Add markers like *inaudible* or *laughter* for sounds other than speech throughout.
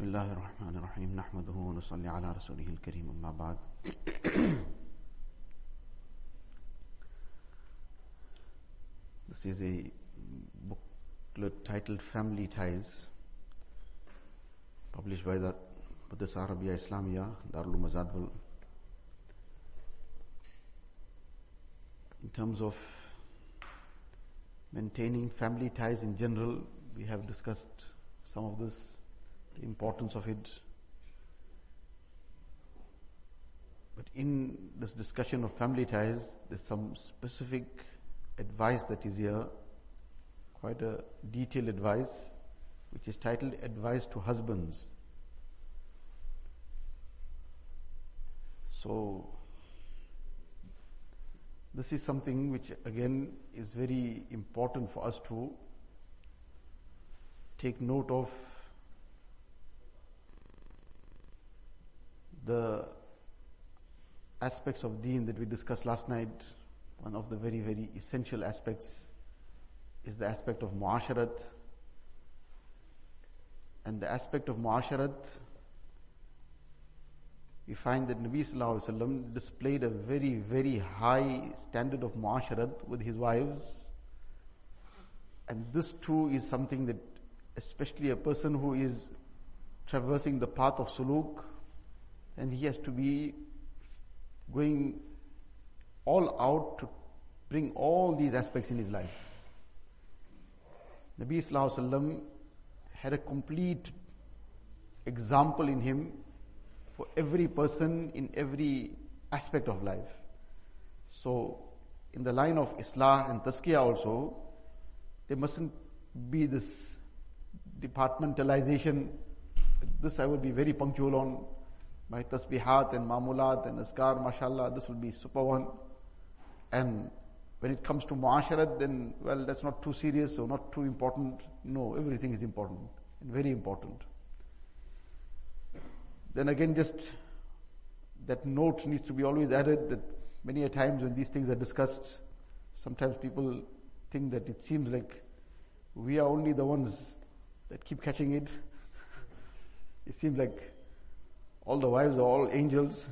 بسم الله الرحمن الرحيم نحمده ونصلي على رسوله الكريم أما بعد This is a booklet titled Family Ties published by the Madrasah Arabia Islamia Darul Mazadul In terms of maintaining family ties in general we have discussed some of this importance of it. But in this discussion of family ties, there's some specific advice that is here, quite a detailed advice, which is titled Advice to Husbands. So, this is something which again is very important for us to take note of the aspects of deen that we discussed last night. One of the very, very essential aspects is the aspect of muasharat. And the aspect of muasharat, we find that Nabi Sallallahu Wasallam displayed a very, very high standard of muasharat with his wives. And this too is something that especially a person who is traversing the path of suluk, and he has to be going all out to bring all these aspects in his life. Nabi Sallallahu Alaihi Wasallam had a complete example in him for every person in every aspect of life. So, in the line of Islah and Tazkiyah also, there mustn't be this departmentalization. This I will be very punctual on. My tasbihat and mamulat and azkar, mashallah, this will be super one. And when it comes to muasharat, then, well, that's not too serious or not too important. No, everything is important and very important. Then again, just that note needs to be always added that many a times when these things are discussed, sometimes people think that it seems like we are only the ones that keep catching it. *laughs* It seems like all the wives are all angels.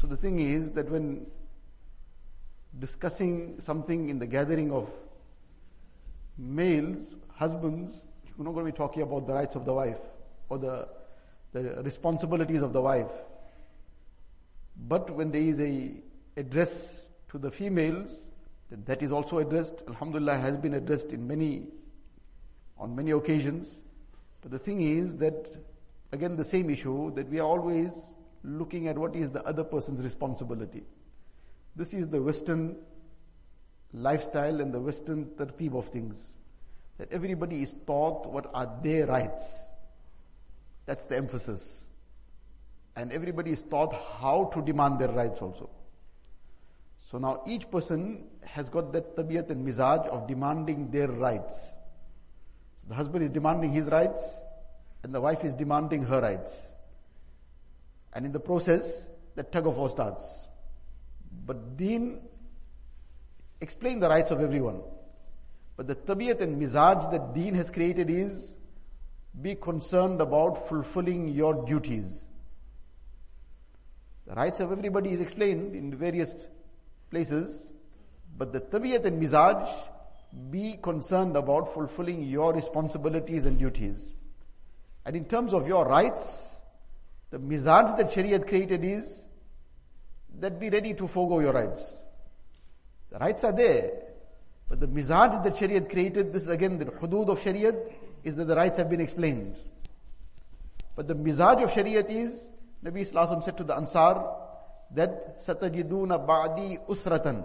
So the thing is that when discussing something in the gathering of males, husbands, you're not going to be talking about the rights of the wife or the, the responsibilities of the wife. But when there is a address to the females, that is also addressed. Alhamdulillah has been addressed in many, on many occasions. But the thing is that, again the same issue, that we are always looking at what is the other person's responsibility. This is the Western lifestyle and the Western tertib of things. That everybody is taught what are their rights. That's the emphasis. And everybody is taught how to demand their rights also. So now each person has got that tabiyat and mizaj of demanding their rights. So the husband is demanding his rights and the wife is demanding her rights. And in the process, the tug of war starts. But deen explain the rights of everyone. But the tabiyat and mizaj that deen has created is be concerned about fulfilling your duties. The rights of everybody is explained in various places, but the tabiyat and mizaj, be concerned about fulfilling your responsibilities and duties. And in terms of your rights, the mizaj that Shariat created is that be ready to forego your rights. The rights are there, but the mizaj that Shariat created, this again the hudud of Shariat, is that the rights have been explained. But the mizaj of Shariat is, Nabi Islam said to the Ansar, that satajiduna ba'di usratan.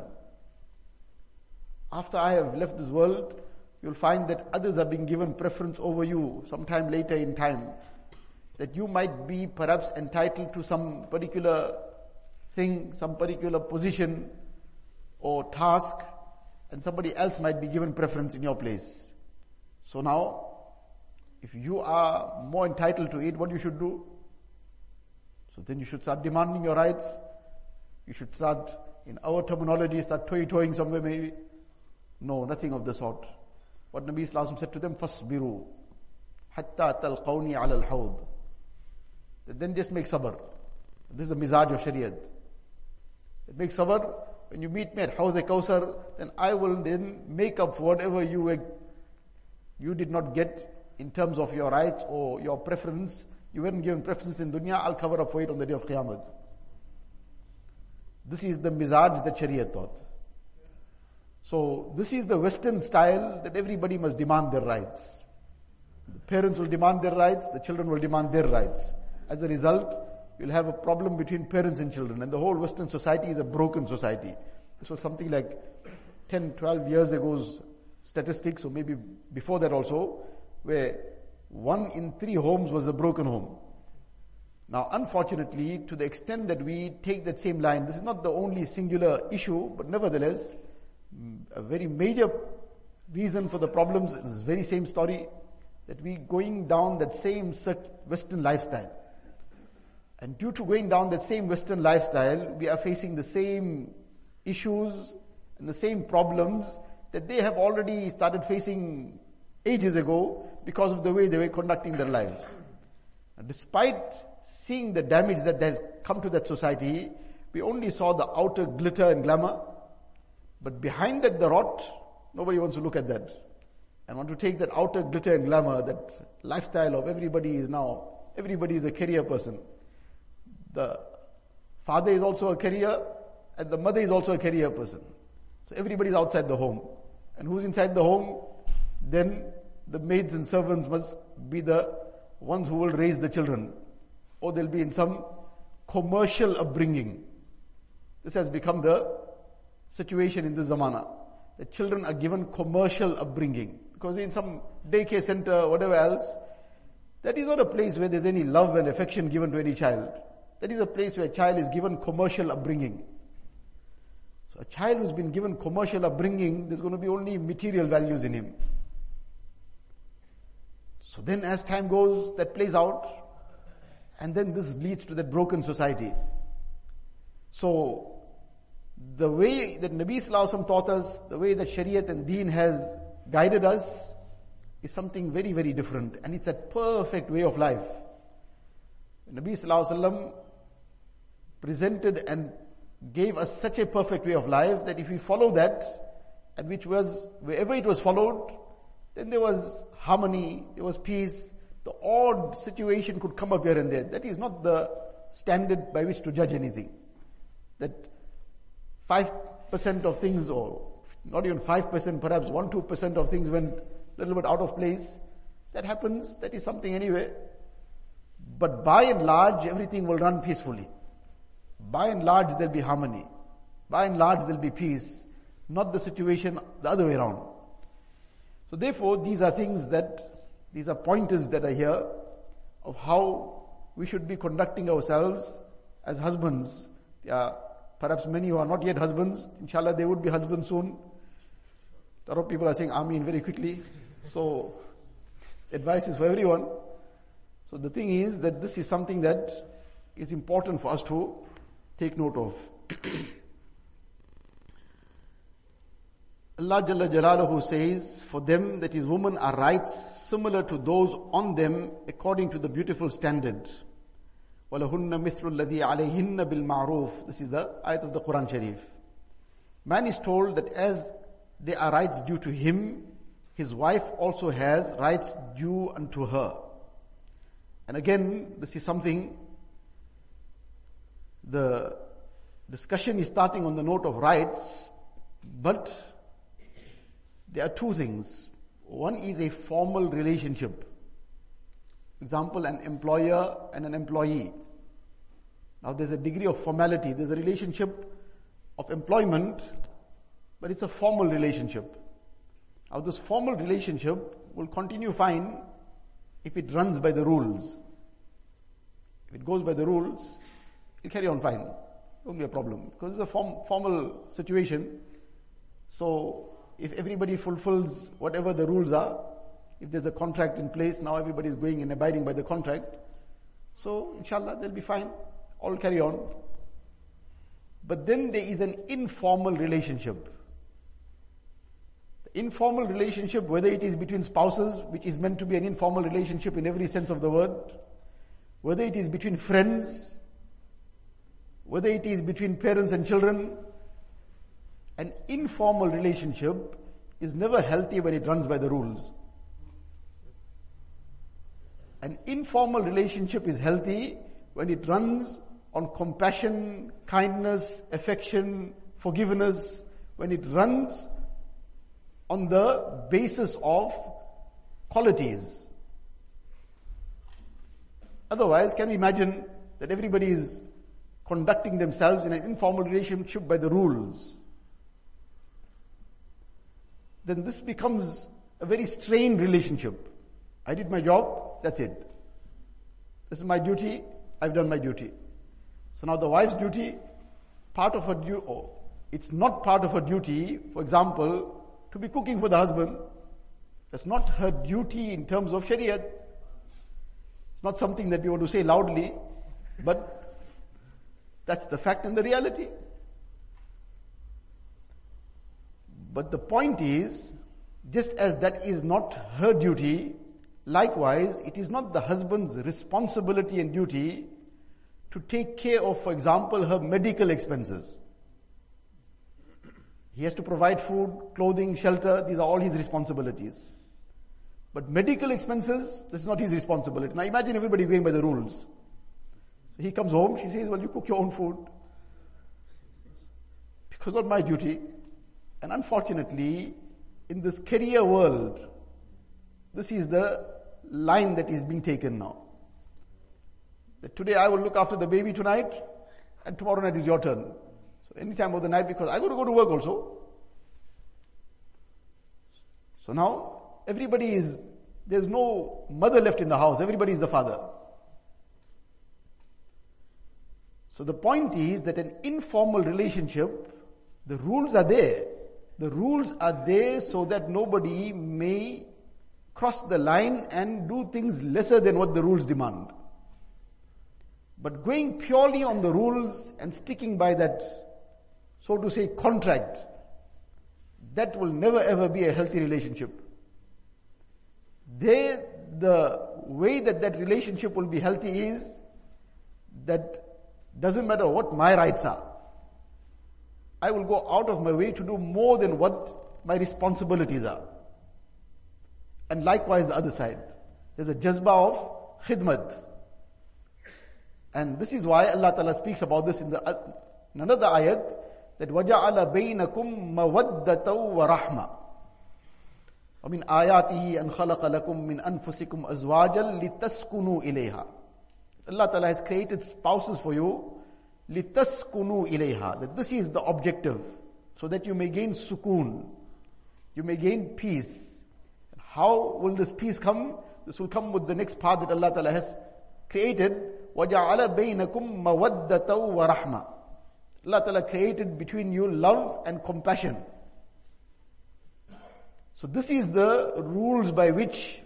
After I have left this world, you'll find that others are being given preference over you sometime later in time. That you might be perhaps entitled to some particular thing, some particular position or task, and somebody else might be given preference in your place. So now, if you are more entitled to it, what you should do? So then you should start demanding your rights. You should start, in our terminology, start toy-toying somewhere maybe. No, nothing of the sort. What Nabi Sallallahu said to them, Fasbiru, hatta talqawni ala al Then just make sabr. This is the mizaj of Shariat. Make sabr. When you meet me at Hawz Kausar, then I will then make up for whatever you were, you did not get in terms of your rights or your preference. You weren't given preference in dunya, I'll cover up for it on the day of Qiyamah. This is the mizaj that Shariah taught. So this is the Western style that everybody must demand their rights. The parents will demand their rights, the children will demand their rights. As a result, you'll have a problem between parents and children and the whole Western society is a broken society. This was something like 10, 12 years ago's statistics or maybe before that also where one in three homes was a broken home. Now, unfortunately, to the extent that we take that same line, this is not the only singular issue, but nevertheless, a very major reason for the problems is this very same story that we going down that same Western lifestyle. And due to going down that same Western lifestyle, we are facing the same issues and the same problems that they have already started facing ages ago because of the way they were conducting their lives. And despite seeing the damage that has come to that society, we only saw the outer glitter and glamour, but behind that the rot, nobody wants to look at that. And want to take that outer glitter and glamour, that lifestyle of everybody is now, everybody is a career person. The father is also a career, and the mother is also a career person. So everybody is outside the home. And who's inside the home? Then the maids and servants must be the ones who will raise the children. Or they'll be in some commercial upbringing. This has become the situation in this zamana. The children are given commercial upbringing. Because in some daycare center, whatever else, that is not a place where there's any love and affection given to any child. That is a place where a child is given commercial upbringing. So a child who's been given commercial upbringing, there's going to be only material values in him. So then as time goes, that plays out. And then this leads to that broken society. So, the way that Nabi Sallallahu taught us, the way that Shariat and Deen has guided us, is something very, very different. And it's a perfect way of life. Nabi Sallallahu presented and gave us such a perfect way of life that if we follow that, and which was, wherever it was followed, then there was harmony, there was peace. The odd situation could come up here and there. That is not the standard by which to judge anything. That 5% of things or not even 5%, perhaps 1, 2% of things went a little bit out of place. That happens. That is something anyway. But by and large, everything will run peacefully. By and large, there'll be harmony. By and large, there'll be peace. Not the situation the other way around. So therefore, these are things that, these are pointers that are here of how we should be conducting ourselves as husbands. Yeah, perhaps many who are not yet husbands, inshallah they would be husbands soon. A lot of people are saying Ameen very quickly. So, advice is for everyone. So the thing is that this is something that is important for us to take note of. *coughs* Allah Jalla Jalaluhu says, for them that is women are rights similar to those on them according to the beautiful standard. وَلَهُنَّ مِثْلُ الَّذِي عَلَيْهِنَّ بِالْمَعْرُوفِ This is the ayat of the Quran Sharif. Man is told that as there are rights due to him, his wife also has rights due unto her. And again, this is something, the discussion is starting on the note of rights, but there are two things. One is a formal relationship. Example, an employer and an employee. Now there's a degree of formality. There's a relationship of employment, but it's a formal relationship. Now this formal relationship will continue fine if it runs by the rules. If it goes by the rules, it'll carry on fine. It Won't be a problem. Because it's a form, formal situation. So if everybody fulfills whatever the rules are, if there's a contract in place, now everybody is going and abiding by the contract. So, inshallah, they'll be fine. All carry on. But then there is an informal relationship. The informal relationship, whether it is between spouses, which is meant to be an informal relationship in every sense of the word, whether it is between friends, whether it is between parents and children, an informal relationship is never healthy when it runs by the rules. An informal relationship is healthy when it runs on compassion, kindness, affection, forgiveness, when it runs on the basis of qualities. Otherwise, can we imagine that everybody is conducting themselves in an informal relationship by the rules? Then this becomes a very strained relationship. I did my job, that's it. This is my duty, I've done my duty. So now the wife's duty, part of her duty, oh, it's not part of her duty, for example, to be cooking for the husband. That's not her duty in terms of Shariat. It's not something that we want to say loudly, but that's the fact and the reality. But the point is, just as that is not her duty, likewise, it is not the husband's responsibility and duty to take care of, for example, her medical expenses. He has to provide food, clothing, shelter. These are all his responsibilities. But medical expenses, this is not his responsibility. Now imagine everybody going by the rules. So he comes home, she says, well, you cook your own food. Because of my duty. And unfortunately, in this career world, this is the line that is being taken now. That today I will look after the baby tonight, and tomorrow night is your turn. So any time of the night, because I got to go to work also. So now, everybody is, there's no mother left in the house, everybody is the father. So the point is that an informal relationship, the rules are there. The rules are there so that nobody may cross the line and do things lesser than what the rules demand. But going purely on the rules and sticking by that, so to say, contract, that will never ever be a healthy relationship. There, the way that that relationship will be healthy is that doesn't matter what my rights are. I will go out of my way to do more than what my responsibilities are. And likewise the other side. There's a jazba of khidmat. And this is why Allah Ta'ala speaks about this in, the, in another ayat, that وَجَعَلَ بَيْنَكُمْ مَوَدَّةً وَرَحْمَةً ومن آياته أن خلق لكم من أنفسكم أزواجا لتسكنوا إليها Allah Ta'ala has created spouses for you لِتَسْكُنُوا إِلَيْهَا That this is the objective. So that you may gain sukoon. You may gain peace. How will this peace come? This will come with the next part that Allah Ta'ala has created. وَجَعَلَ بَيْنَكُمْ مَوَدَّةً وَرَحْمَةً Allah Ta'ala created between you love and compassion. So this is the rules by which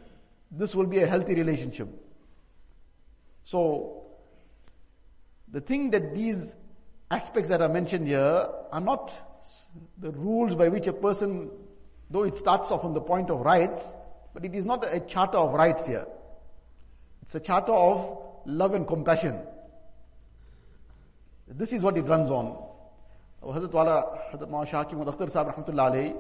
this will be a healthy relationship. So the thing that these aspects that are mentioned here are not the rules by which a person, though it starts off on the point of rights, but it is not a charter of rights here. It's a charter of love and compassion. This is what it runs on. Hazrat Wala, Hazrat Akhtar Sahib Rahmatullah alayhi,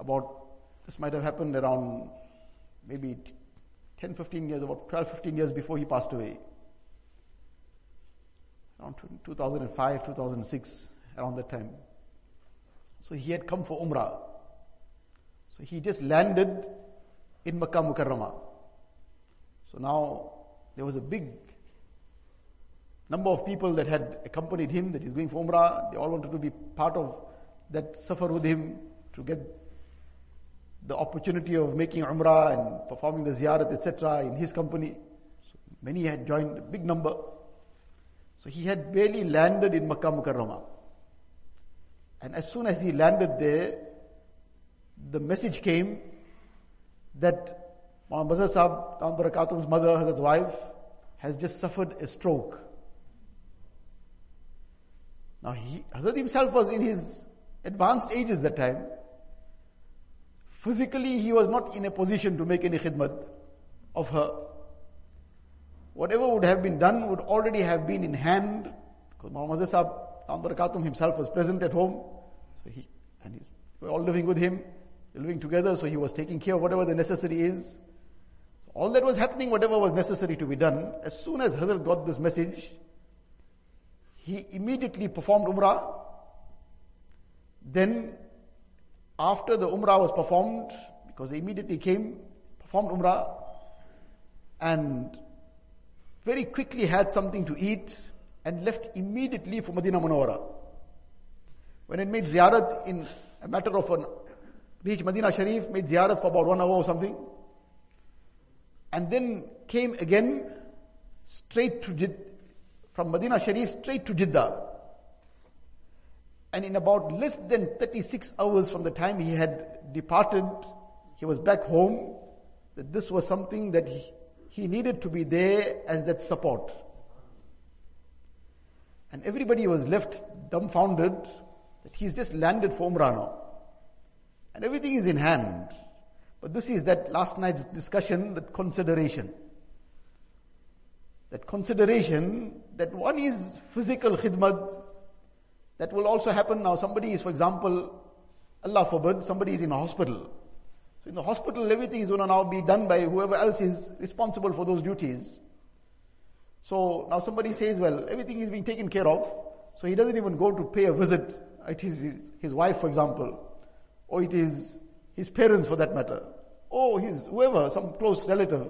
about, this might have happened around maybe 10, 15 years, about 12, 15 years before he passed away around 2005, 2006, around that time. So he had come for Umrah. So he just landed in Makkah Mukarramah. So now there was a big number of people that had accompanied him that he's going for Umrah. They all wanted to be part of that safar with him to get the opportunity of making Umrah and performing the ziyarat, etc. in his company. So many had joined, a big number. So he had barely landed in Makkah Mukarramah. And as soon as he landed there, the message came that Muhammad Sahib, Barakatuh's mother, his wife, has just suffered a stroke. Now he, Hazrat himself was in his advanced ages at that time. Physically, he was not in a position to make any khidmat of her. whatever would have been done would already have been in hand, because Muhammad Sahib himself was present at home, so he, and he's, we're all living with him, living together, so he was taking care of whatever the necessary is. All that was happening, whatever was necessary to be done, as soon as Hazrat got this message, he immediately performed Umrah. Then, after the Umrah was performed, because he immediately came, performed Umrah, and very quickly had something to eat, and left immediately for Medina Munawwara. When it made ziyarat in a matter of an, reached Medina Sharif, made ziyarat for about one hour or something, and then came again straight to Jid, from Medina Sharif straight to Jeddah. And in about less than 36 hours from the time he had departed, he was back home, that this was something that he, he needed to be there as that support. And everybody was left dumbfounded that he's just landed for Umrah now. And everything is in hand. But this is that last night's discussion, that consideration that consideration that one is physical khidmat that will also happen now. Somebody is, for example, Allah forbid, somebody is in a hospital. So in the hospital, everything is going to now be done by whoever else is responsible for those duties. So now somebody says, well, everything is being taken care of, so he doesn't even go to pay a visit. It is his wife, for example, or it is his parents for that matter, or his whoever, some close relative.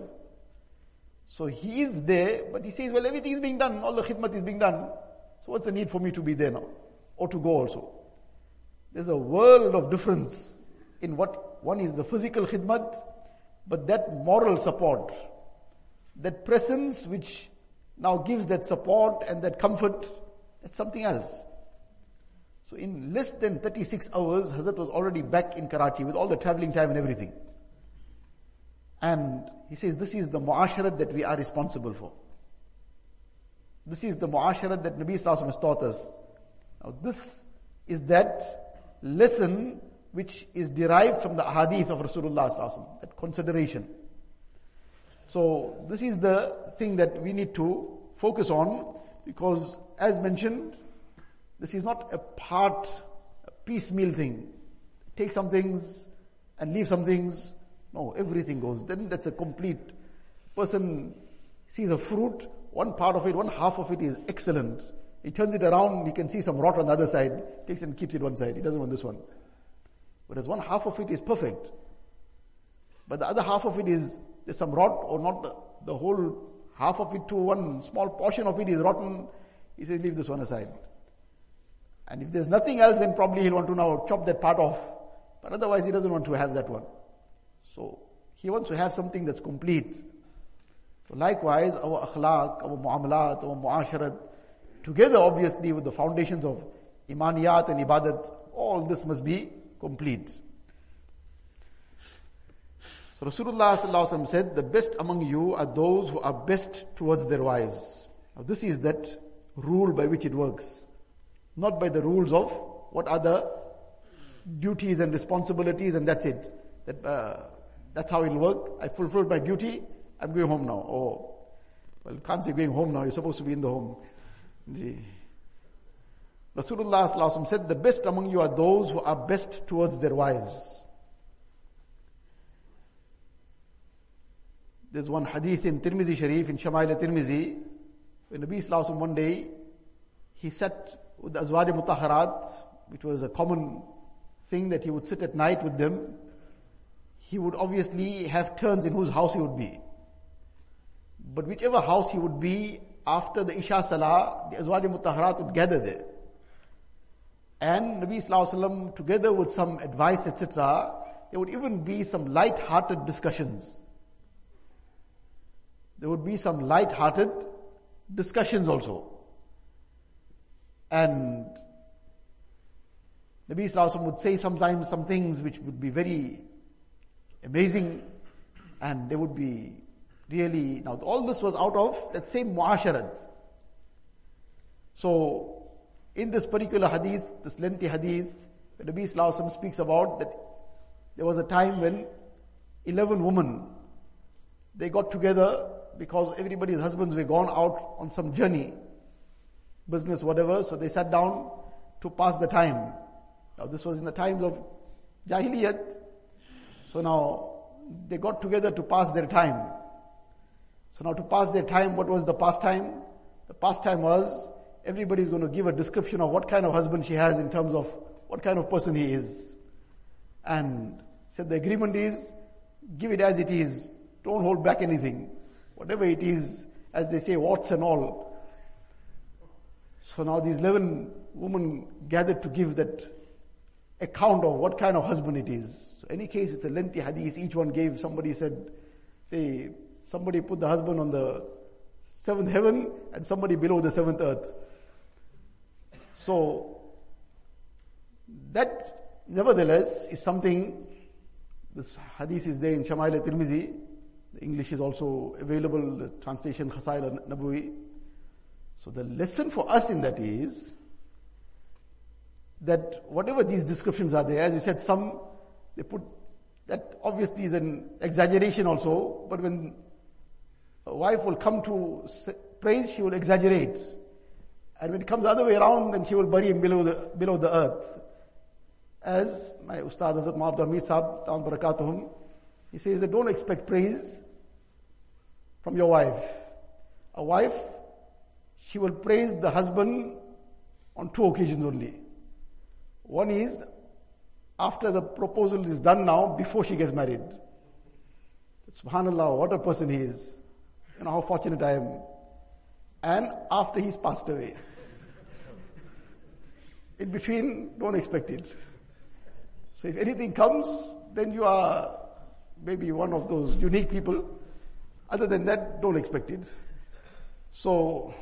So he is there, but he says, well, everything is being done, all the khidmat is being done. So what's the need for me to be there now? Or to go also? There's a world of difference in what one is the physical khidmat, but that moral support, that presence which now gives that support and that comfort, that's something else. So in less than 36 hours, Hazrat was already back in Karachi with all the traveling time and everything. And he says this is the muasharat that we are responsible for. This is the muasharat that Nabi Sallallahu has taught us. Now this is that lesson which is derived from the hadith of Rasulullah Sallallahu that consideration. So this is the thing that we need to focus on because as mentioned, this is not a part, a piecemeal thing. Take some things and leave some things no, everything goes. Then that's a complete person sees a fruit, one part of it, one half of it is excellent. He turns it around, he can see some rot on the other side, takes and keeps it one side. He doesn't want this one. Whereas one half of it is perfect. But the other half of it is, there's some rot or not the, the whole half of it to one small portion of it is rotten. He says, leave this one aside. And if there's nothing else, then probably he'll want to now chop that part off. But otherwise he doesn't want to have that one. So he wants to have something that's complete. So likewise, our akhlaq, our muamalat, our muasharat, together obviously with the foundations of imaniyat and ibadat, all this must be complete. So Rasulullah said, the best among you are those who are best towards their wives. Now this is that rule by which it works. Not by the rules of what are the duties and responsibilities and that's it. That uh, that's how it'll work. I fulfilled my duty. I'm going home now. Oh, well, can't say going home now. You're supposed to be in the home. Rasulullah said, the best among you are those who are best towards their wives. There's one hadith in Tirmizi Sharif, in Shama'il Tirmizi, when Nabi Sallallahu one day, he sat with the Azwaj Mutaharat, which was a common thing that he would sit at night with them, he would obviously have turns in whose house he would be. But whichever house he would be, after the Isha Salah, the Azwaj Mutaharat would gather there. And Nabi Sallallahu together with some advice, etc., there would even be some light-hearted discussions. There would be some light-hearted discussions also. And Nabi Sallallahu would say sometimes some things which would be very amazing and they would be really, now all this was out of that same muasharat. So, in this particular hadith, this lengthy hadith, Nabi Sallallahu speaks about that there was a time when 11 women, they got together because everybody's husbands were gone out on some journey, business, whatever, so they sat down to pass the time. Now this was in the times of Jahiliyat. So now they got together to pass their time. So now to pass their time, what was the pastime? The pastime was everybody is going to give a description of what kind of husband she has in terms of what kind of person he is. And said the agreement is give it as it is. Don't hold back anything. Whatever it is, as they say, what's and all. So now these 11 women gathered to give that account of what kind of husband it is. So any case, it's a lengthy hadith. Each one gave, somebody said, they, somebody put the husband on the seventh heaven and somebody below the seventh earth. So, that nevertheless is something, this hadith is there in Shama'il al-Tirmizi, English is also available, the translation Khasail al-Nabawi. So the lesson for us in that is, that whatever these descriptions are there, as you said, some, they put, that obviously is an exaggeration also, but when a wife will come to praise, she will exaggerate. And when it comes the other way around, then she will bury him below the, below the earth. As my Ustad Hazrat Hamid Sahib, Barakatuhum, he says that don't expect praise from your wife. A wife, she will praise the husband on two occasions only. One is after the proposal is done now, before she gets married. Subhanallah, what a person he is. You know how fortunate I am. And after he's passed away. In between, don't expect it. So if anything comes, then you are maybe one of those unique people. Other than that, don't expect it. So,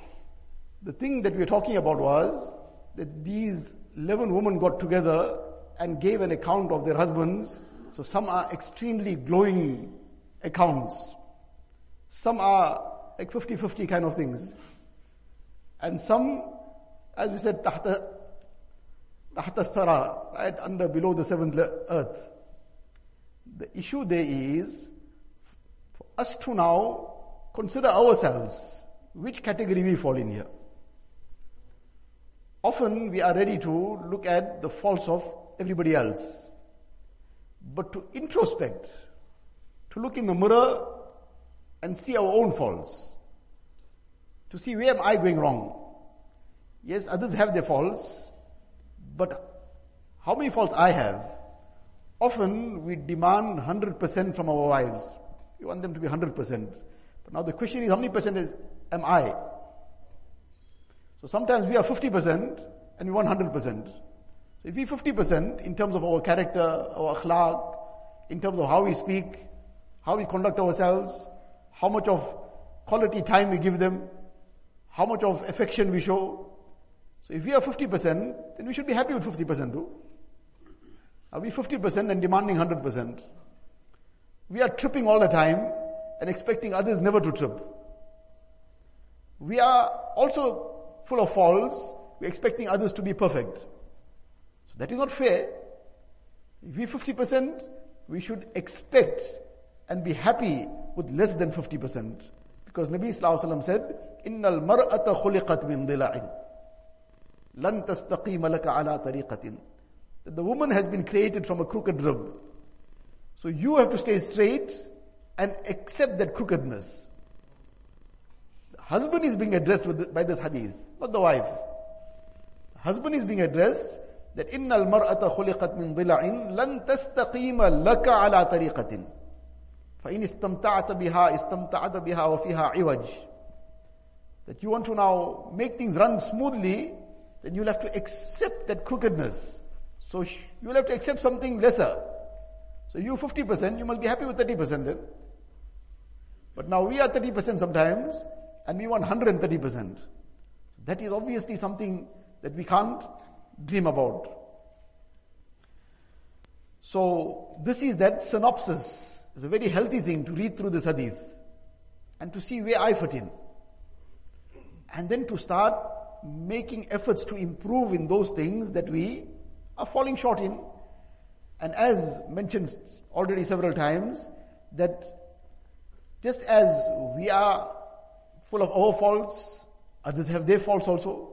the thing that we were talking about was that these 11 women got together and gave an account of their husbands. So some are extremely glowing accounts. Some are like 50-50 kind of things. And some, as we said, tahta, tahta thara, right under, below the seventh earth. The issue there is, for us to now consider ourselves, which category we fall in here. Often we are ready to look at the faults of everybody else. But to introspect, to look in the mirror and see our own faults, to see where am I going wrong. Yes, others have their faults, but how many faults I have? Often we demand 100% from our wives. We want them to be 100%. But now the question is how many percent is, am I? So sometimes we are 50% and we want 100%. So if we 50% in terms of our character, our akhlaq, in terms of how we speak, how we conduct ourselves, how much of quality time we give them, how much of affection we show. So if we are 50%, then we should be happy with 50% too. Are we 50% and demanding 100%? We are tripping all the time and expecting others never to trip. We are also full of faults, we're expecting others to be perfect. So that is not fair. If we 50%, we should expect and be happy with less than 50%. Because Nabi Sallallahu said, إِنَّ الْمَرْأَةَ خُلِقَتْ مِنْ ضِلَعٍ لَن تَسْتَقِيمَ لَكَ عَلَى طَرِيقَةٍ That the woman has been created from a crooked rib. So you have to stay straight and accept that crookedness. The husband is being addressed with, by this hadith not the wife. Husband is being addressed that إن المرأة خلقت من ضلع لن تستقيم لك على طريقة فإن استمتعت بها استمتعت بها وفيها عوج that you want to now make things run smoothly then you'll have to accept that crookedness so you'll have to accept something lesser so you 50% you must be happy with 30% then but now we are 30% sometimes and we want 130% that is obviously something that we can't dream about. So this is that synopsis. It's a very healthy thing to read through this hadith and to see where I fit in. And then to start making efforts to improve in those things that we are falling short in. And as mentioned already several times, that Just as we are full of our faults, others have their faults also.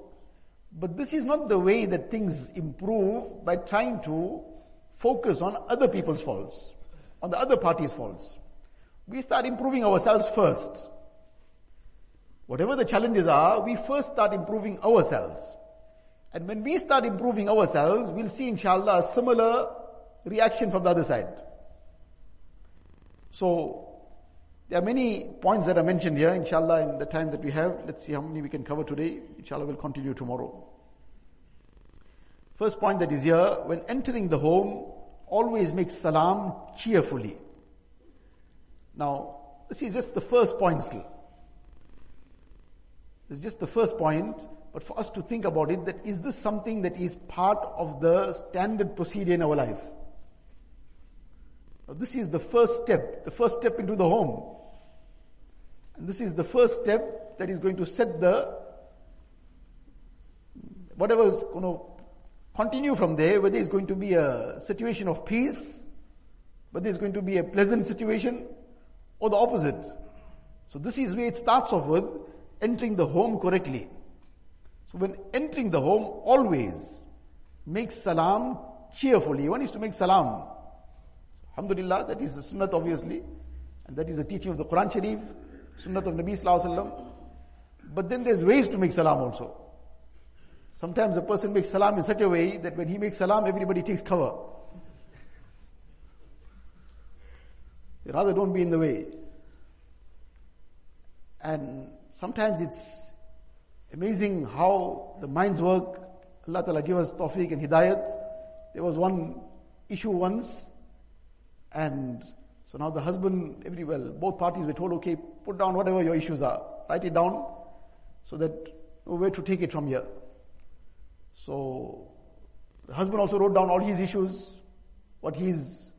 But this is not the way that things improve by trying to focus on other people's faults, on the other party's faults. We start improving ourselves first. Whatever the challenges are, we first start improving ourselves. And when we start improving ourselves, we'll see inshallah a similar reaction from the other side. So, there are many points that are mentioned here, inshallah, in the time that we have. Let's see how many we can cover today. Inshallah, we'll continue tomorrow. First point that is here, when entering the home, always make salam cheerfully. Now, this is just the first point still. This is just the first point, but for us to think about it, that is this something that is part of the standard procedure in our life? Now, this is the first step, the first step into the home. And this is the first step that is going to set the, whatever is going to continue from there, whether it's going to be a situation of peace, whether it's going to be a pleasant situation, or the opposite. So this is where it starts off with entering the home correctly. So when entering the home, always make salam cheerfully. One is to make salam. Alhamdulillah, that is the sunnah obviously. And that is the teaching of the Quran Sharif, sunnah of Nabi Sallallahu Alaihi Wasallam. But then there's ways to make salam also. Sometimes a person makes salam in such a way that when he makes salam, everybody takes cover. They rather don't be in the way. And sometimes it's amazing how the minds work. Allah Ta'ala give us tawfiq and hidayat. There was one issue once and so now the husband, every well, both parties were told, okay, put down whatever your issues are. Write it down so that where to take it from here. So the husband also wrote down all his issues, what he's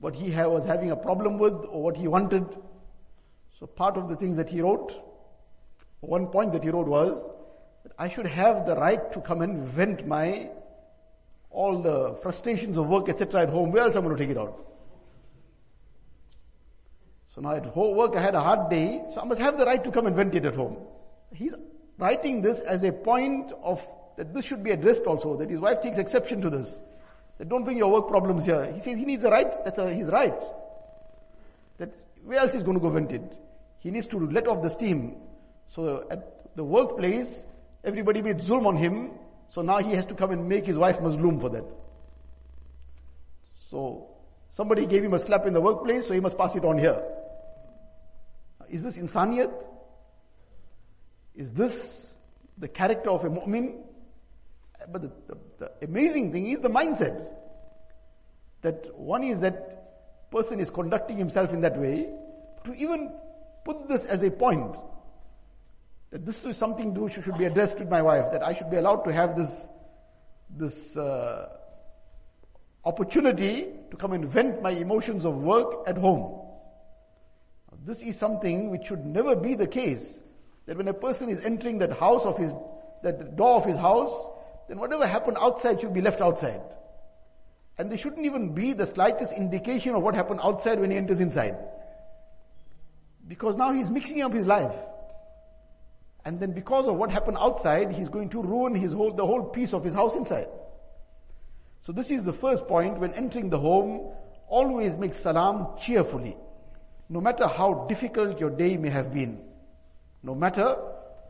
what he was having a problem with or what he wanted. So part of the things that he wrote, one point that he wrote was that I should have the right to come and vent my all the frustrations of work, etc. at home. Where else am I going to take it out? So now at home, work I had a hard day, so I must have the right to come and vent it at home. He's writing this as a point of that this should be addressed also, that his wife takes exception to this. That don't bring your work problems here. He says he needs a right, that's a, his right. That where else is going to go vent it? He needs to let off the steam. So at the workplace, everybody made zulm on him, so now he has to come and make his wife mazloom for that. So somebody gave him a slap in the workplace, so he must pass it on here. Is this insaniyat? Is this the character of a mu'min? But the, the, the amazing thing is the mindset. That one is that person is conducting himself in that way to even put this as a point that this is something do should be addressed with my wife that I should be allowed to have this this uh, opportunity to come and vent my emotions of work at home. This is something which should never be the case. That when a person is entering that house of his, that door of his house, then whatever happened outside should be left outside. And there shouldn't even be the slightest indication of what happened outside when he enters inside. Because now he's mixing up his life. And then because of what happened outside, he's going to ruin his whole, the whole piece of his house inside. So this is the first point. When entering the home, always make salam cheerfully. No matter how difficult your day may have been. No matter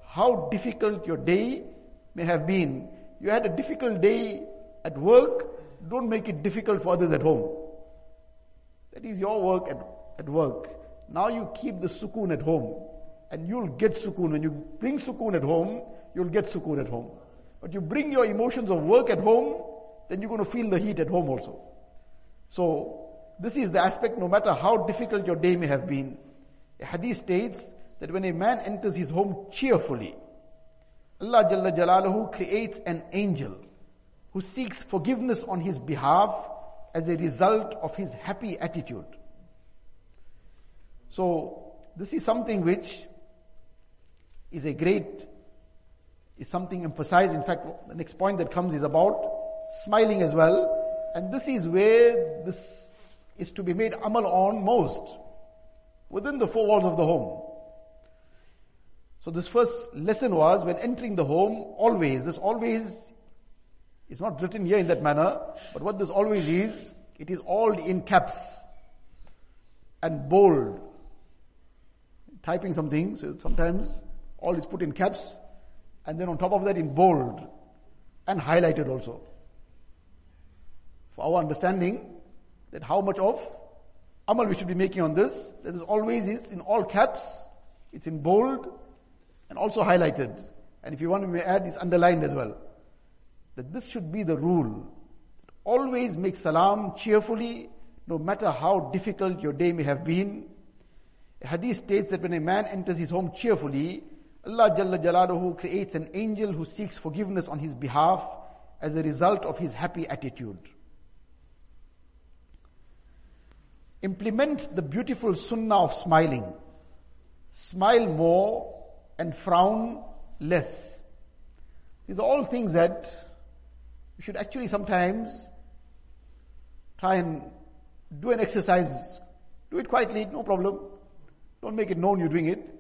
how difficult your day may have been. You had a difficult day at work, don't make it difficult for others at home. That is your work at, at work. Now you keep the sukoon at home. And you'll get sukoon. When you bring sukoon at home, you'll get sukoon at home. But you bring your emotions of work at home, then you're going to feel the heat at home also. So, this is the aspect no matter how difficult your day may have been. A hadith states that when a man enters his home cheerfully, Allah Jalla Jalaluhu creates an angel who seeks forgiveness on his behalf as a result of his happy attitude. So, this is something which is a great, is something emphasized. In fact, the next point that comes is about smiling as well. And this is where this is to be made amal on most. within the four walls of the home. So this first lesson was when entering the home, always, this always is not written here in that manner, but what this always is, it is all in caps and bold. Typing something, so sometimes all is put in caps and then on top of that in bold and highlighted also. For our understanding that how much of amal we should be making on this, that is always is in all caps, it's in bold and also highlighted. And if you want to add, it's underlined as well. That this should be the rule. Always make salam cheerfully, no matter how difficult your day may have been. A hadith states that when a man enters his home cheerfully, Allah Jalla Jalaluhu creates an angel who seeks forgiveness on his behalf as a result of his happy attitude. Implement the beautiful sunnah of smiling. Smile more and frown less. These are all things that we should actually sometimes try and do an exercise. Do it quietly, no problem. Don't make it known you're doing it.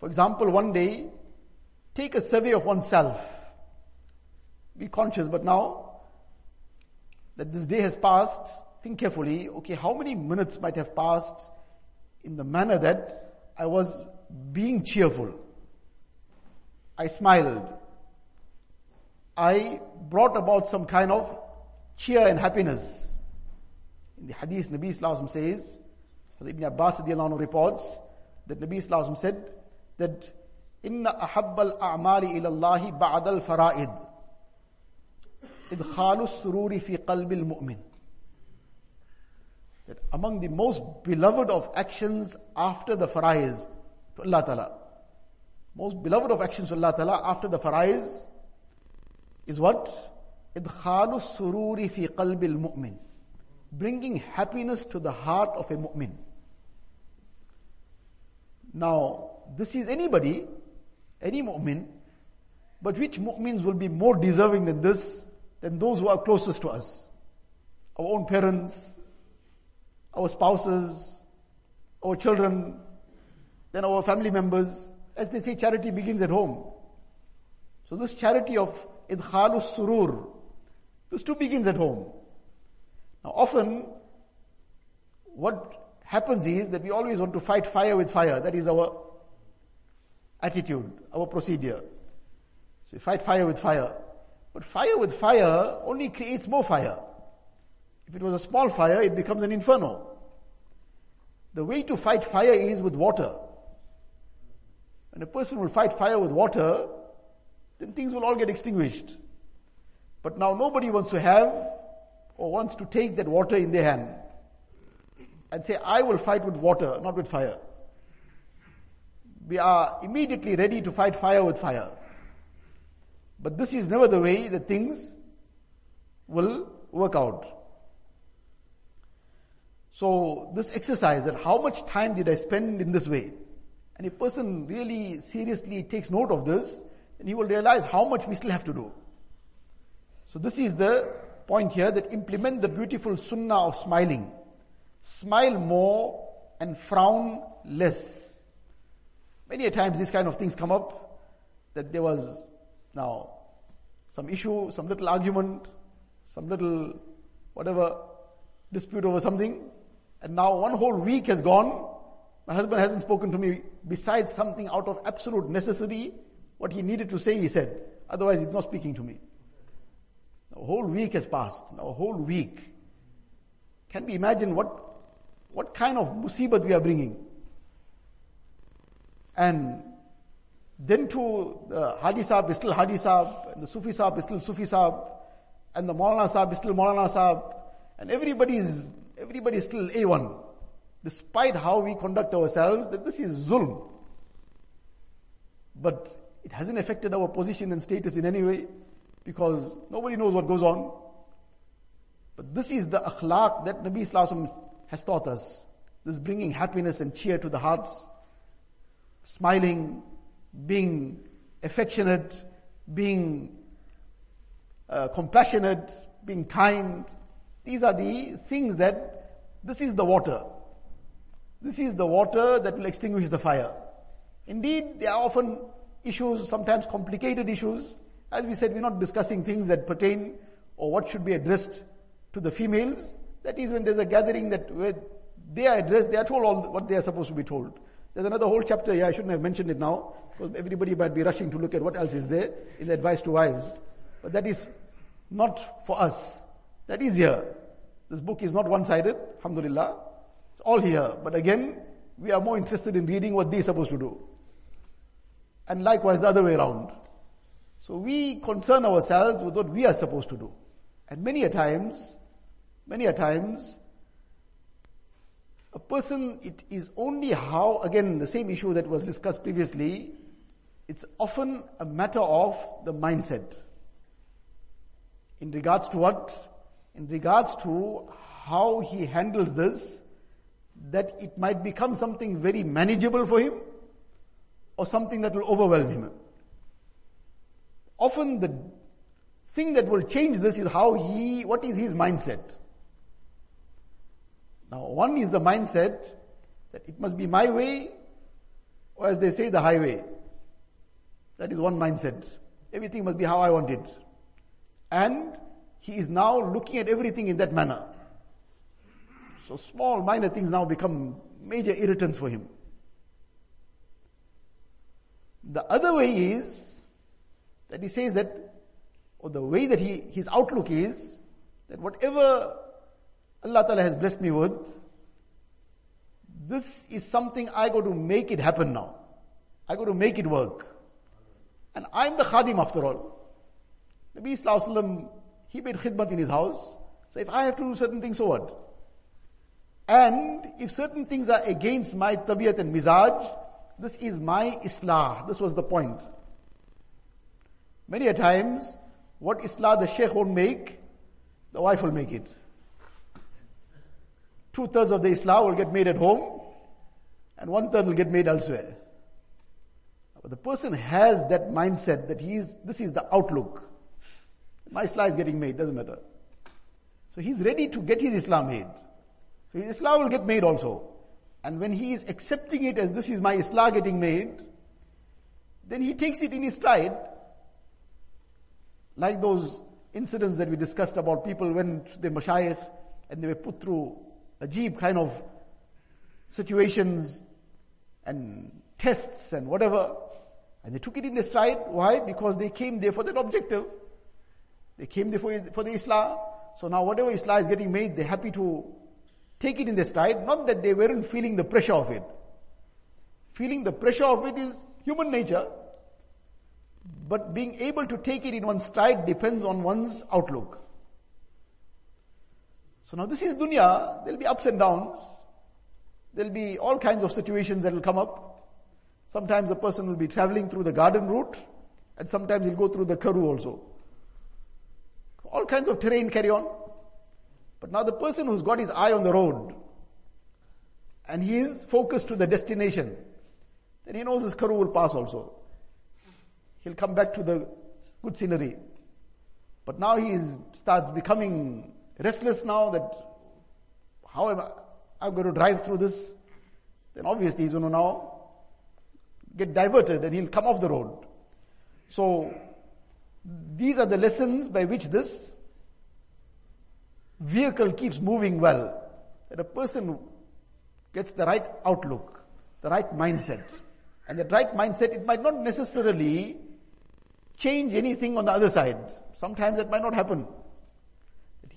For example, one day, take a survey of oneself. Be conscious, but now that this day has passed, think carefully, okay, how many minutes might have passed in the manner that I was being cheerful. I smiled. I brought about some kind of cheer and happiness. In the hadith, Nabi Islam says, Ibn Abbas reports that Nabi Islam said that Inna ahabbal a'mali ilallahi ba'dal fara'id. Idkhalu sururi fi qalbil mu'min. That among the most beloved of actions after the fara'is, to Allah Ta'ala. Most beloved of actions to Allah Ta'ala after the faraiz is what? Idkhalu sururi fi qalbil mu'min. Bringing happiness to the heart of a mu'min. Now, this is anybody, any mu'min, but which mu'mins will be more deserving than this, than those who are closest to us? Our own parents, our spouses, our children, then our family members. As they say, charity begins at home. So this charity of idkhalus surur, this too begins at home. Now often, what happens is that we always want to fight fire with fire. That is our attitude, our procedure. So we fight fire with fire. But fire with fire only creates more fire. If it was a small fire, it becomes an inferno. The way to fight fire is with water. When a person will fight fire with water, then things will all get extinguished. But now nobody wants to have or wants to take that water in their hand and say, I will fight with water, not with fire. We are immediately ready to fight fire with fire. But this is never the way that things will work out. So this exercise that how much time did I spend in this way? and person really seriously takes note of this, then he will realize how much we still have to do. So this is the point here that implement the beautiful sunnah of smiling. Smile more and frown less. Many a times these kind of things come up that there was now some issue, some little argument, some little whatever dispute over something, and now one whole week has gone my husband hasn't spoken to me besides something out of absolute necessity. What he needed to say, he said. Otherwise, he's not speaking to me. A whole week has passed. Now, a whole week. Can we imagine what, what kind of musibat we are bringing? And then to the Haji Sahib is still Haji Sahib, and the Sufi Sahib is still Sufi Sahib, and the Maulana Sahib is still Maulana Sahib, and everybody is, everybody is still A1 despite how we conduct ourselves, that this is zulm. But it hasn't affected our position and status in any way because nobody knows what goes on. But this is the akhlaq that Nabi Islam has taught us. This bringing happiness and cheer to the hearts, smiling, being affectionate, being uh, compassionate, being kind. These are the things that, this is the water. This is the water that will extinguish the fire. Indeed, there are often issues, sometimes complicated issues. As we said, we're not discussing things that pertain or what should be addressed to the females. That is when there's a gathering that where they are addressed, they are told all what they are supposed to be told. There's another whole chapter here, I shouldn't have mentioned it now, because everybody might be rushing to look at what else is there in the advice to wives. But that is not for us. That is here. This book is not one-sided, alhamdulillah. It's all here. But again, we are more interested in reading what they're supposed to do. And likewise the other way around. So we concern ourselves with what we are supposed to do. And many a times, many a times, a person, it is only how, again, the same issue that was discussed previously, it's often a matter of the mindset. In regards to what? In regards to how he handles this, that it might become something very manageable for him, or something that will overwhelm him. Often the thing that will change this is how he, what is his mindset. Now one is the mindset that it must be my way, or as they say, the highway. That is one mindset. Everything must be how I want it. And he is now looking at everything in that manner. So small, minor things now become major irritants for him. The other way is that he says that, or the way that he, his outlook is, that whatever Allah Ta'ala has blessed me with, this is something I got to make it happen now. I got to make it work. And I'm the khadim after all. Nabi Sallallahu he made khidmat in his house. So if I have to do certain things, so what? And if certain things are against my tabiyat and mizaj, this is my islah. This was the point. Many a times, what islah the sheikh won't make, the wife will make it. Two thirds of the islah will get made at home, and one third will get made elsewhere. But the person has that mindset that he is, this is the outlook. My islah is getting made, doesn't matter. So he's ready to get his islah made. So his islah will get made also. And when he is accepting it as this is my islah getting made, then he takes it in his stride. Like those incidents that we discussed about people went to the mashayikh and they were put through a jeep kind of situations and tests and whatever. And they took it in their stride. Why? Because they came there for that objective. They came there for, for the islah. So now whatever islah is getting made, they're happy to take it in their stride. Not that they weren't feeling the pressure of it. Feeling the pressure of it is human nature. But being able to take it in one's stride depends on one's outlook. So now this is dunya. There'll be ups and downs. There'll be all kinds of situations that will come up. Sometimes a person will be traveling through the garden route and sometimes he'll go through the Karoo also. All kinds of terrain carry on. But now the person who's got his eye on the road and he is focused to the destination, then he knows his Karoo will pass also. He'll come back to the good scenery. But now he starts becoming restless now that how am I, I'm going to drive through this? Then obviously he's going to now get diverted and he'll come off the road. So, these are the lessons by which this vehicle keeps moving well. That a person gets the right outlook, the right mindset. And that right mindset, it might not necessarily change anything on the other side. Sometimes that might not happen.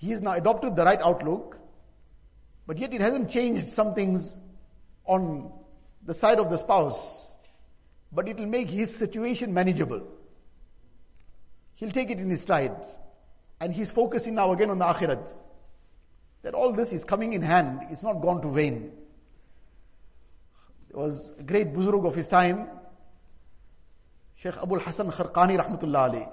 He has now adopted the right outlook, but yet it hasn't changed some things on the side of the spouse but it will make his situation manageable. He'll take it in his stride. And he's focusing now again on the akhirat. That all this is coming in hand, it's not gone to vain. There was a great buzurg of his time, Sheikh Abul Hasan Kharqani rahmatullah alayhi.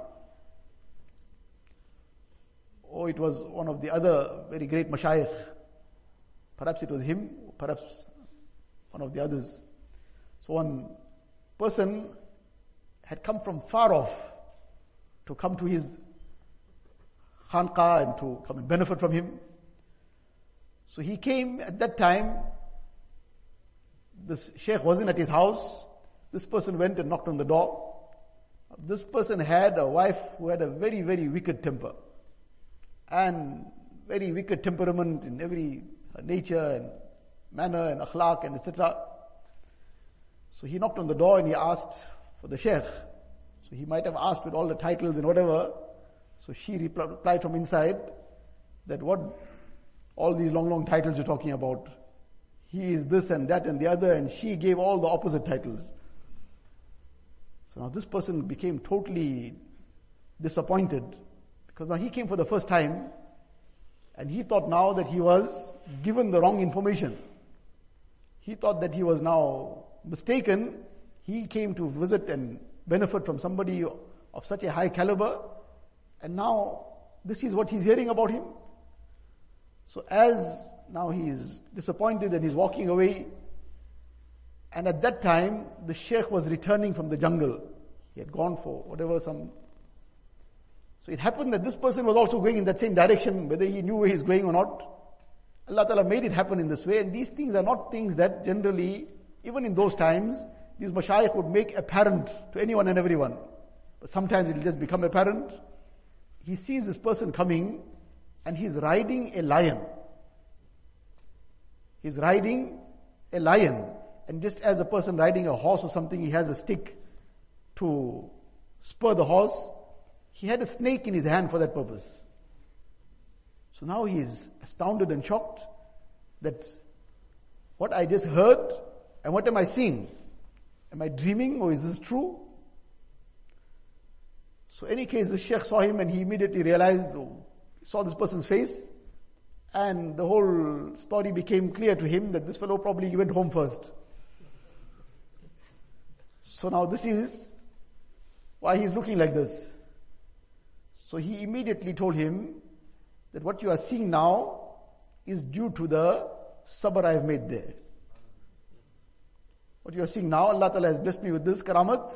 Oh, it was one of the other very great mashayikh. Perhaps it was him, perhaps one of the others. So one person had come from far off to come to his khanqa and to come and benefit from him. So he came at that time this sheikh wasn't at his house. This person went and knocked on the door. This person had a wife who had a very, very wicked temper. And very wicked temperament in every uh, nature and manner and akhlaq and etc. So he knocked on the door and he asked for the sheikh. So he might have asked with all the titles and whatever. So she replied from inside that what all these long, long titles you're talking about. He is this and that and the other and she gave all the opposite titles. So now this person became totally disappointed because now he came for the first time and he thought now that he was given the wrong information. He thought that he was now mistaken. He came to visit and benefit from somebody of such a high caliber and now this is what he's hearing about him. So as now he is disappointed and he's walking away, and at that time the sheikh was returning from the jungle. He had gone for whatever some. So it happened that this person was also going in that same direction, whether he knew where he's going or not. Allah Ta'ala made it happen in this way, and these things are not things that generally, even in those times, these mashayikh would make apparent to anyone and everyone. But sometimes it will just become apparent. He sees this person coming, and he's riding a lion. He's riding a lion. And just as a person riding a horse or something, he has a stick to spur the horse. He had a snake in his hand for that purpose. So now he is astounded and shocked that what I just heard and what am I seeing? Am I dreaming or is this true? So any case, the sheikh saw him and he immediately realized, oh, saw this person's face, and the whole story became clear to him that this fellow probably went home first. So now this is why he's looking like this. So he immediately told him that what you are seeing now is due to the sabr I have made there. What you are seeing now, Allah Ta'ala has blessed me with this karamat.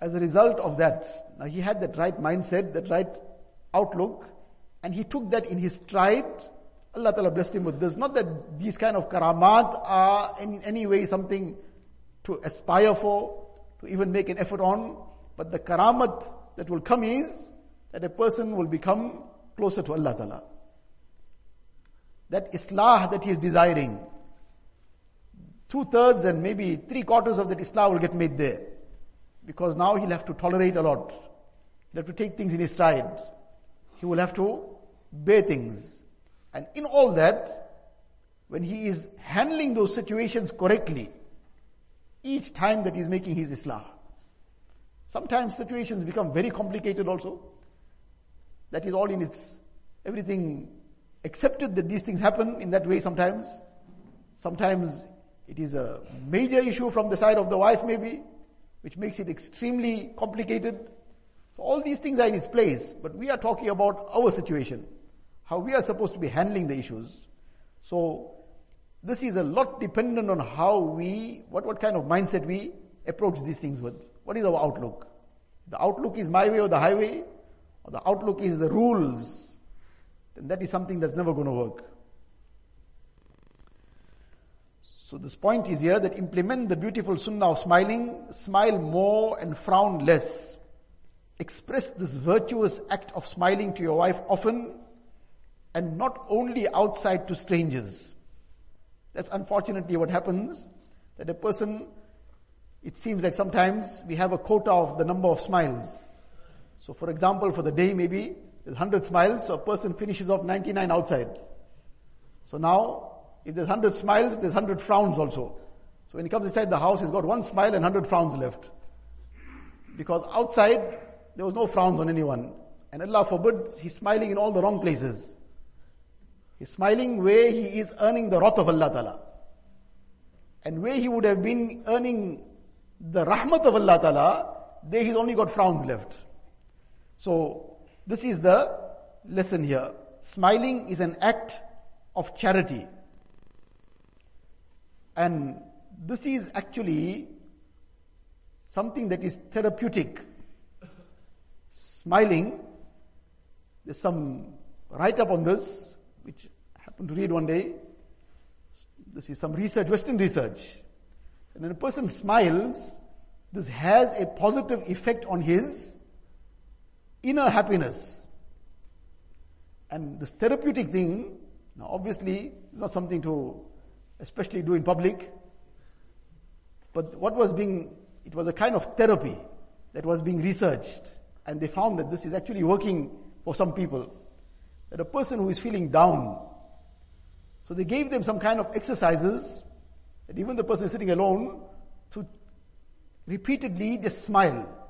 As a result of that, now he had that right mindset, that right outlook, and he took that in his stride. Allah Ta'ala blessed him with this. Not that these kind of karamat are in any way something to aspire for, to even make an effort on, but the karamat that will come is that a person will become closer to Allah Ta'ala. That islah that he is desiring, two thirds and maybe three quarters of that islah will get made there. Because now he'll have to tolerate a lot. He'll have to take things in his stride. He will have to bear things. And in all that, when he is handling those situations correctly, each time that he's making his islah, sometimes situations become very complicated also. That is all in its, everything accepted that these things happen in that way sometimes. Sometimes it is a major issue from the side of the wife maybe, which makes it extremely complicated. So all these things are in its place, but we are talking about our situation how we are supposed to be handling the issues. So, this is a lot dependent on how we, what, what kind of mindset we approach these things with. What is our outlook? The outlook is my way or the highway, the outlook is the rules, then that is something that's never going to work. So this point is here that implement the beautiful sunnah of smiling, smile more and frown less. Express this virtuous act of smiling to your wife often and not only outside to strangers. That's unfortunately what happens, that a person, it seems like sometimes we have a quota of the number of smiles. So for example, for the day maybe, there's 100 smiles, so a person finishes off 99 outside. So now, if there's 100 smiles, there's 100 frowns also. So when he comes inside the house, he's got one smile and 100 frowns left. Because outside, there was no frowns on anyone. And Allah forbid, he's smiling in all the wrong places. He's smiling where he is earning the wrath of Allah Ta'ala. And where he would have been earning the rahmat of Allah Ta'ala, there he's only got frowns left. So, this is the lesson here. Smiling is an act of charity. And this is actually something that is therapeutic. Smiling, there's some write up on this which I happened to read one day. This is some research, Western research. And when a person smiles, this has a positive effect on his inner happiness. And this therapeutic thing, now obviously, not something to especially do in public, but what was being, it was a kind of therapy that was being researched. And they found that this is actually working for some people. That a person who is feeling down, so they gave them some kind of exercises that even the person sitting alone to repeatedly just smile.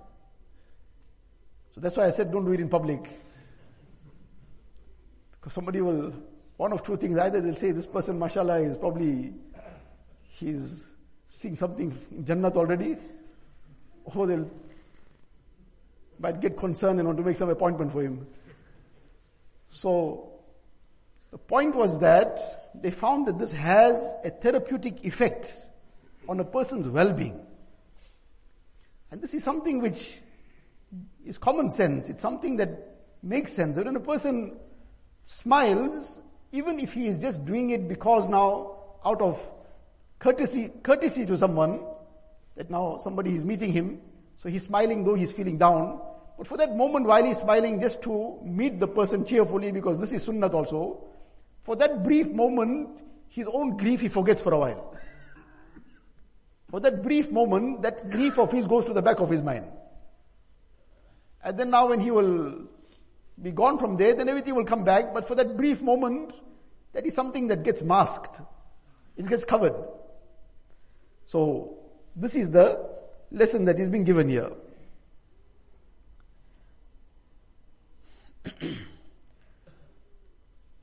So that's why I said don't do it in public. Because somebody will, one of two things, either they'll say this person, mashallah, is probably, he's seeing something in Jannat already, or they'll might get concerned and want to make some appointment for him. So, the point was that they found that this has a therapeutic effect on a person's well-being. And this is something which is common sense. It's something that makes sense. When a person smiles, even if he is just doing it because now out of courtesy, courtesy to someone, that now somebody is meeting him, so he's smiling though he's feeling down. But for that moment while he's smiling just to meet the person cheerfully because this is sunnat also, for that brief moment, his own grief he forgets for a while. For that brief moment, that grief of his goes to the back of his mind. And then now when he will be gone from there, then everything will come back. But for that brief moment, that is something that gets masked. It gets covered. So, this is the lesson that is being given here. *clears throat*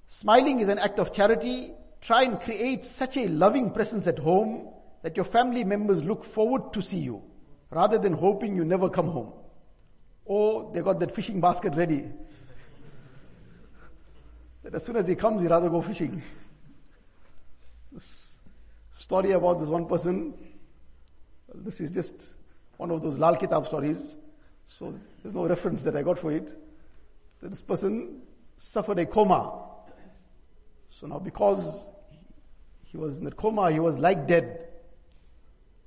Smiling is an act of charity. Try and create such a loving presence at home that your family members look forward to see you rather than hoping you never come home. Or they got that fishing basket ready. that as soon as he comes, he rather go fishing. This story about this one person, this is just one of those Lal Kitab stories. So there's no reference that I got for it. That this person suffered a coma. So now because he was in the coma, he was like dead.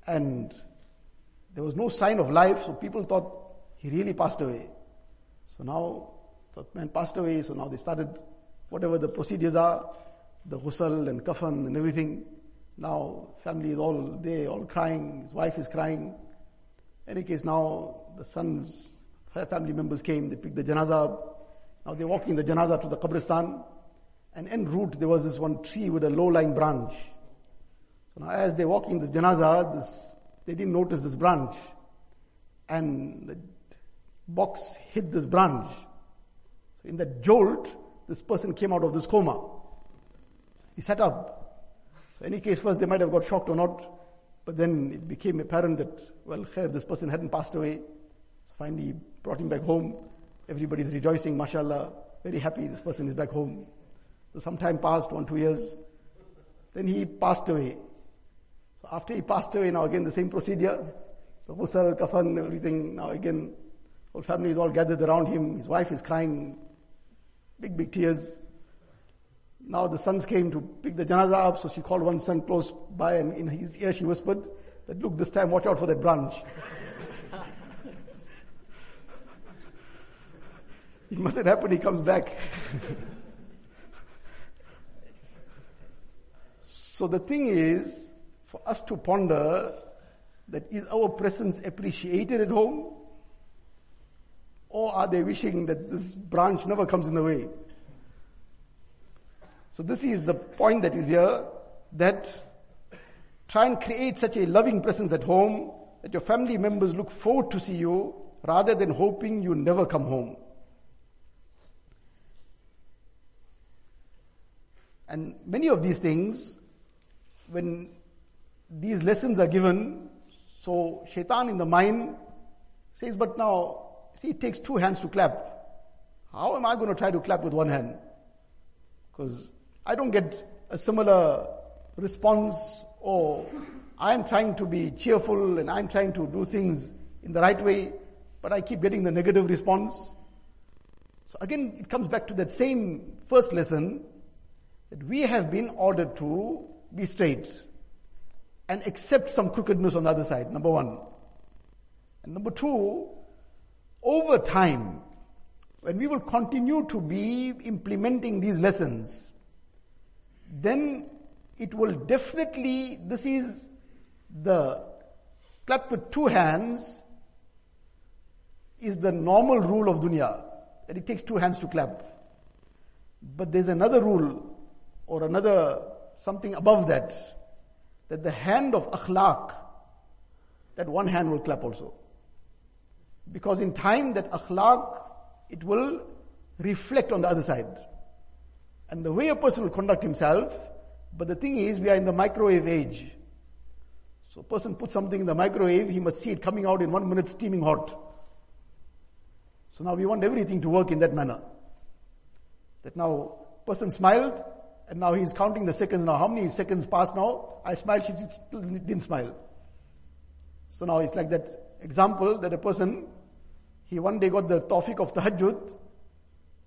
And there was no sign of life, so people thought he really passed away. So now, the man passed away, so now they started whatever the procedures are, the ghusl and kafan and everything. Now family is all there, all crying, his wife is crying. In any case now the sons, family members came, they picked the janazah up. Now they're walking the janazah to the qabristan. And en route there was this one tree with a low-lying branch. So now as they're walking the janazah, this, they didn't notice this branch. And the box hit this branch. In that jolt, this person came out of this coma. He sat up. Any case first they might have got shocked or not, but then it became apparent that, well, khair, this person hadn't passed away. Finally brought him back home. Everybody's rejoicing, mashallah, very happy this person is back home. So some time passed, one, two years. Then he passed away. So after he passed away, now again the same procedure. The ghusl, kafan, everything, now again, whole family is all gathered around him. His wife is crying, big, big tears. Now the sons came to pick the janazah up, so she called one son close by and in his ear she whispered that look, this time watch out for that branch. *laughs* it mustn't happen, he comes back. *laughs* so the thing is, for us to ponder that is our presence appreciated at home? Or are they wishing that this branch never comes in the way? So this is the point that is here, that try and create such a loving presence at home that your family members look forward to see you rather than hoping you never come home. And many of these things, when these lessons are given, so shaitan in the mind says, but now See, it takes two hands to clap. How am I going to try to clap with one hand? Because I don't get a similar response or I'm trying to be cheerful and I'm trying to do things in the right way, but I keep getting the negative response. So again, it comes back to that same first lesson that we have been ordered to be straight. and accept some crookedness on the other side, number one. And number two, over time, when we will continue to be implementing these lessons, then it will definitely, this is the clap with two hands is the normal rule of dunya. That it takes two hands to clap. But there's another rule or another something above that. That the hand of akhlaq, that one hand will clap also. Because in time that akhlaq, it will reflect on the other side. And the way a person will conduct himself, but the thing is we are in the microwave age. So a person puts something in the microwave, he must see it coming out in one minute steaming hot. So now we want everything to work in that manner. That now person smiled and now he's counting the seconds now. How many seconds passed now? I smiled, she didn't smile. So now it's like that example that a person, he one day got the tawfiq of tahajjud.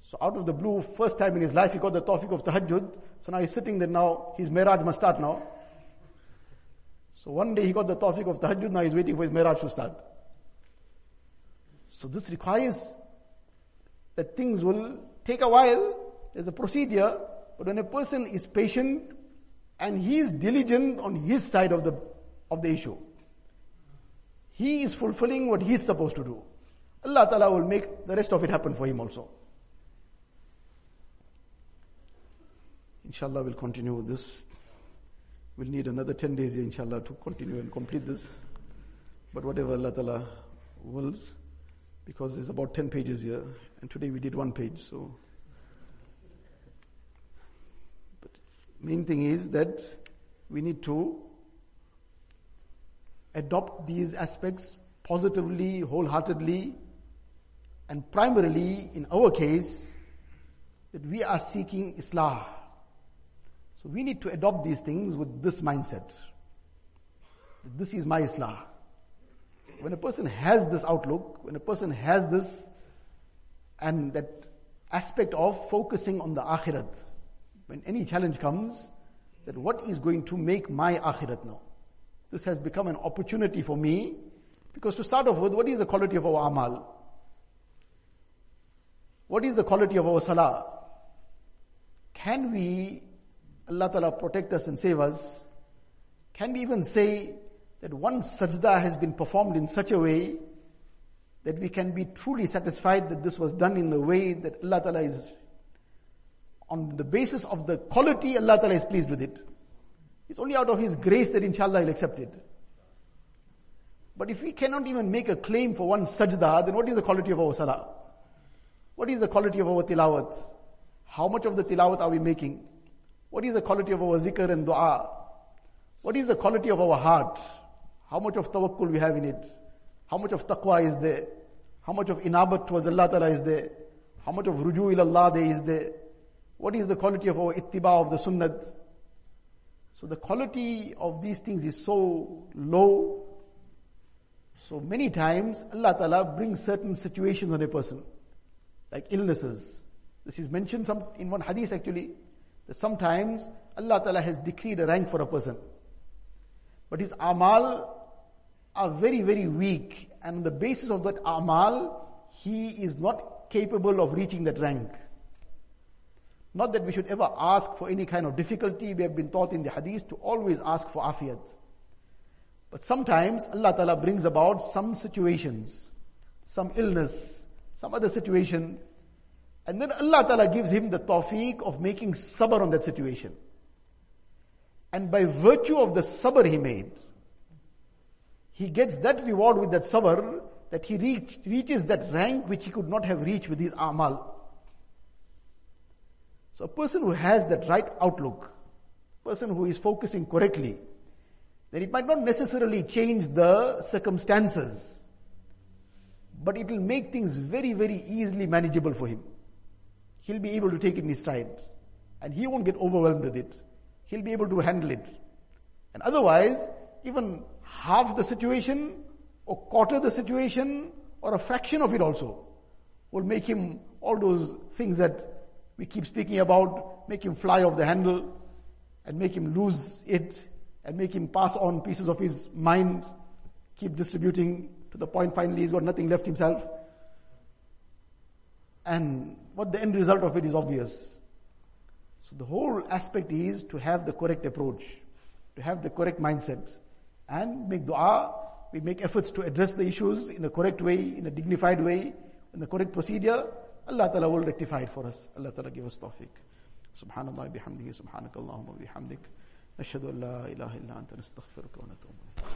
So out of the blue, first time in his life he got the tawfiq of tahajjud. So now he's sitting there now, his miraj must start now. So one day he got the tawfiq of tahajjud, now he's waiting for his miraj to start. So this requires that things will take a while. There's a procedure, but when a person is patient and he is diligent on his side of the, of the issue, he is fulfilling what he is supposed to do. Allah Ta'ala will make the rest of it happen for him also. Inshallah we'll continue with this. We'll need another 10 days here inshallah to continue and complete this. But whatever Allah Ta'ala wills, because there's about 10 pages here, and today we did one page, so. But main thing is that we need to adopt these aspects positively, wholeheartedly, and primarily in our case, that we are seeking Islah. So we need to adopt these things with this mindset. This is my Islah. When a person has this outlook, when a person has this and that aspect of focusing on the akhirat, when any challenge comes, that what is going to make my akhirat now? This has become an opportunity for me because to start off with, what is the quality of our amal? What is the quality of our salah? Can we, Allah Ta'ala protect us and save us? Can we even say that one sajda has been performed in such a way that we can be truly satisfied that this was done in the way that Allah Ta'ala is on the basis of the quality Allah Ta'ala is pleased with it. It's only out of His grace that inshallah He'll accept it. But if we cannot even make a claim for one sajda, then what is the quality of our salah? What is the quality of our tilawat? How much of the tilawat are we making? What is the quality of our zikr and dua? What is the quality of our heart? How much of tawakkul we have in it? How much of taqwa is there? How much of inabat towards Allah Ta'ala is there? How much of ruju Allah there is there? What is the quality of our ittiba of the sunnat? So the quality of these things is so low. So many times Allah Ta'ala brings certain situations on a person, like illnesses. This is mentioned some, in one hadith actually, that sometimes Allah Ta'ala has decreed a rank for a person. But his amal are very, very weak. And on the basis of that amal, he is not capable of reaching that rank. Not that we should ever ask for any kind of difficulty. We have been taught in the hadith to always ask for afiyat. But sometimes Allah Ta'ala brings about some situations, some illness, some other situation, and then Allah Ta'ala gives him the tawfiq of making sabr on that situation. And by virtue of the sabr he made, he gets that reward with that sabr that he reach, reaches that rank which he could not have reached with his amal. So a person who has that right outlook, person who is focusing correctly, then it might not necessarily change the circumstances, but it will make things very, very easily manageable for him. He'll be able to take it in his stride, and he won't get overwhelmed with it. He'll be able to handle it. And otherwise, even half the situation or quarter the situation or a fraction of it also will make him all those things that we keep speaking about, make him fly off the handle and make him lose it and make him pass on pieces of his mind, keep distributing to the point finally he's got nothing left himself. And what the end result of it is obvious. So the whole aspect is to have the correct approach, to have the correct mindset, and make dua. We make efforts to address the issues in the correct way, in a dignified way, in the correct procedure. Allah Ta'ala will rectify it for us. Allah Ta'ala give us tawfiq. Subhanallah bihamdihi, subhanakallahumma bihamdik. نشهد أن لا إله إلا أنت نستغفرك ونتوب إليك